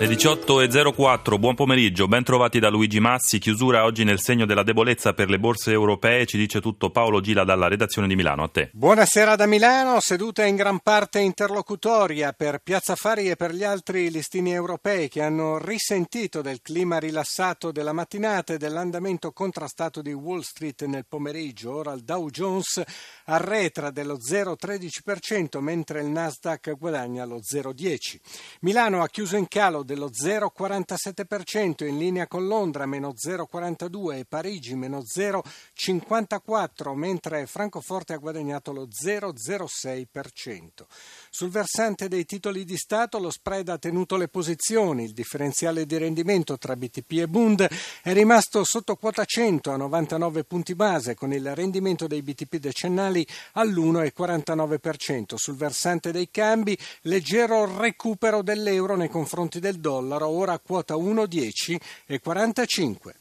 Le 18.04, buon pomeriggio, ben trovati da Luigi Massi, chiusura oggi nel segno della debolezza per le borse europee, ci dice tutto Paolo Gila dalla redazione di Milano, a te. Buonasera da Milano, seduta in gran parte interlocutoria per Piazza Fari e per gli altri listini europei che hanno risentito del clima rilassato della mattinata e dell'andamento contrastato di Wall Street nel pomeriggio. Ora il Dow Jones arretra dello 0,13% mentre il Nasdaq guadagna lo 0,10%. Milano ha chiuso in calo dello 0,47% in linea con Londra, meno 0,42% e Parigi, meno 0,54%, mentre Francoforte ha guadagnato lo 0,06%. Sul versante dei titoli di Stato lo spread ha tenuto le posizioni, il differenziale di rendimento tra BTP e Bund è rimasto sotto quota 100 a 99 punti base, con il rendimento dei BTP decennali all'1,49%. Sul versante dei cambi, leggero recupero dell'euro nei confronti del dollaro, ora a quota 1,10 e 45.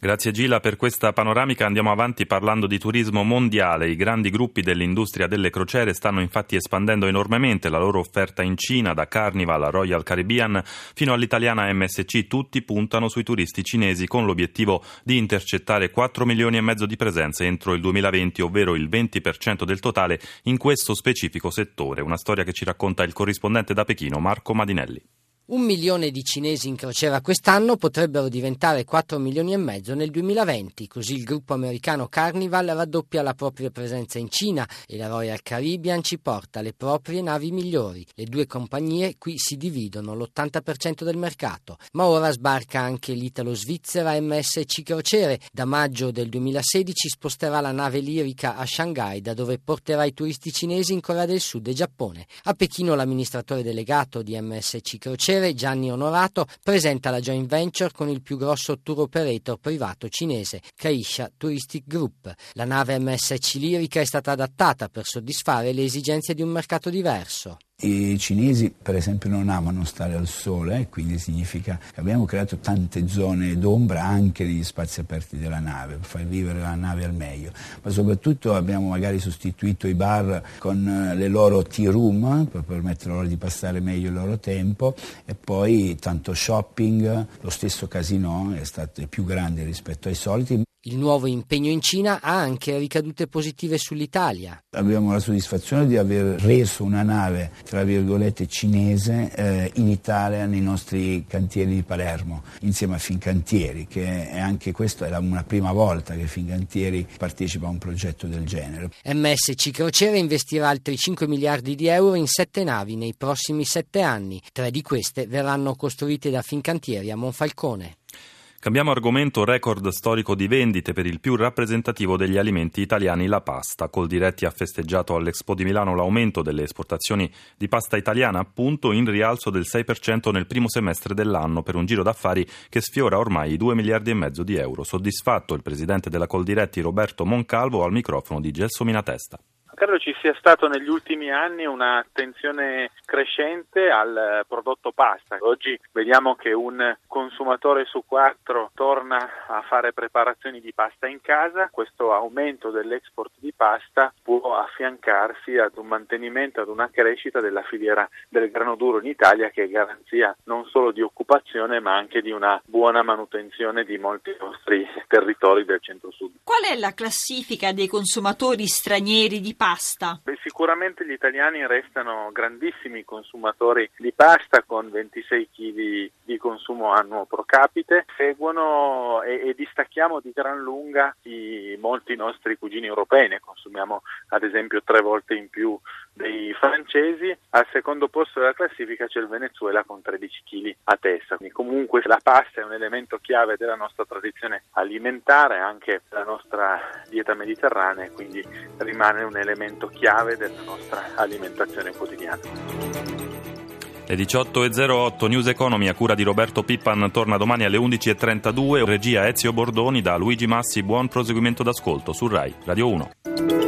Grazie Gila per questa panoramica. Andiamo avanti parlando di turismo mondiale. I grandi gruppi dell'industria delle crociere stanno infatti espandendo enormemente la loro offerta in Cina, da Carnival a Royal Caribbean fino all'italiana MSC. Tutti puntano sui turisti cinesi con l'obiettivo di intercettare 4 milioni e mezzo di presenze entro il 2020, ovvero il 20% del totale in questo specifico settore. Una storia che ci racconta il corrispondente da Pechino, Marco Madinelli. Un milione di cinesi in crociera quest'anno potrebbero diventare 4 milioni e mezzo nel 2020, così il gruppo americano Carnival raddoppia la propria presenza in Cina e la Royal Caribbean ci porta le proprie navi migliori. Le due compagnie qui si dividono l'80% del mercato, ma ora sbarca anche l'italo-svizzera MSC Crociere. Da maggio del 2016 sposterà la nave lirica a Shanghai, da dove porterà i turisti cinesi in Corea del Sud e Giappone. A Pechino l'amministratore delegato di MSC Crociere piacere Gianni Onorato presenta la joint venture con il più grosso tour operator privato cinese, Kaisha Touristic Group. La nave MSC Lirica è stata adattata per soddisfare le esigenze di un mercato diverso. I cinesi per esempio non amano stare al sole, quindi significa che abbiamo creato tante zone d'ombra anche negli spazi aperti della nave, per far vivere la nave al meglio, ma soprattutto abbiamo magari sostituito i bar con eh, le loro tea room per permettere loro di passare meglio il loro tempo e poi tanto shopping, lo stesso casino è stato più grande rispetto ai soliti. Il nuovo impegno in Cina ha anche ricadute positive sull'Italia. Abbiamo la soddisfazione di aver reso una nave, tra virgolette, cinese eh, in Italia nei nostri cantieri di Palermo, insieme a Fincantieri, che è anche questa è una prima volta che Fincantieri partecipa a un progetto del genere. MSC Crociere investirà altri 5 miliardi di euro in sette navi nei prossimi sette anni. Tre di queste verranno costruite da Fincantieri a Monfalcone. Cambiamo argomento record storico di vendite per il più rappresentativo degli alimenti italiani, la pasta. Col diretti ha festeggiato all'Expo di Milano l'aumento delle esportazioni di pasta italiana, appunto in rialzo del 6% nel primo semestre dell'anno per un giro d'affari che sfiora ormai i 2 miliardi e mezzo di euro. Soddisfatto il presidente della Coldiretti Roberto Moncalvo al microfono di Gelsomina Testa. Credo ci sia stato negli ultimi anni un'attenzione crescente al prodotto pasta. Oggi vediamo che un consumatore su quattro torna a fare preparazioni di pasta in casa. Questo aumento dell'export di pasta può affiancarsi ad un mantenimento, ad una crescita della filiera del grano duro in Italia che è garanzia non solo di occupazione ma anche di una buona manutenzione di molti nostri territori del centro-sud. Qual è la classifica dei consumatori stranieri di pasta? Pasta? Beh, sicuramente gli italiani restano grandissimi consumatori di pasta con 26 kg di consumo annuo pro capite. Seguono e, e distacchiamo di gran lunga i, molti nostri cugini europei, ne consumiamo ad esempio tre volte in più dei francesi. Al secondo posto della classifica c'è il Venezuela con 13 kg a testa. Quindi comunque la pasta è un elemento chiave della nostra tradizione alimentare, anche della nostra dieta mediterranea, quindi rimane un elemento chiave della nostra alimentazione quotidiana. Le 18.08 News Economy a cura di Roberto Pippan torna domani alle 11.32. Regia Ezio Bordoni da Luigi Massi. Buon proseguimento d'ascolto su RAI Radio 1.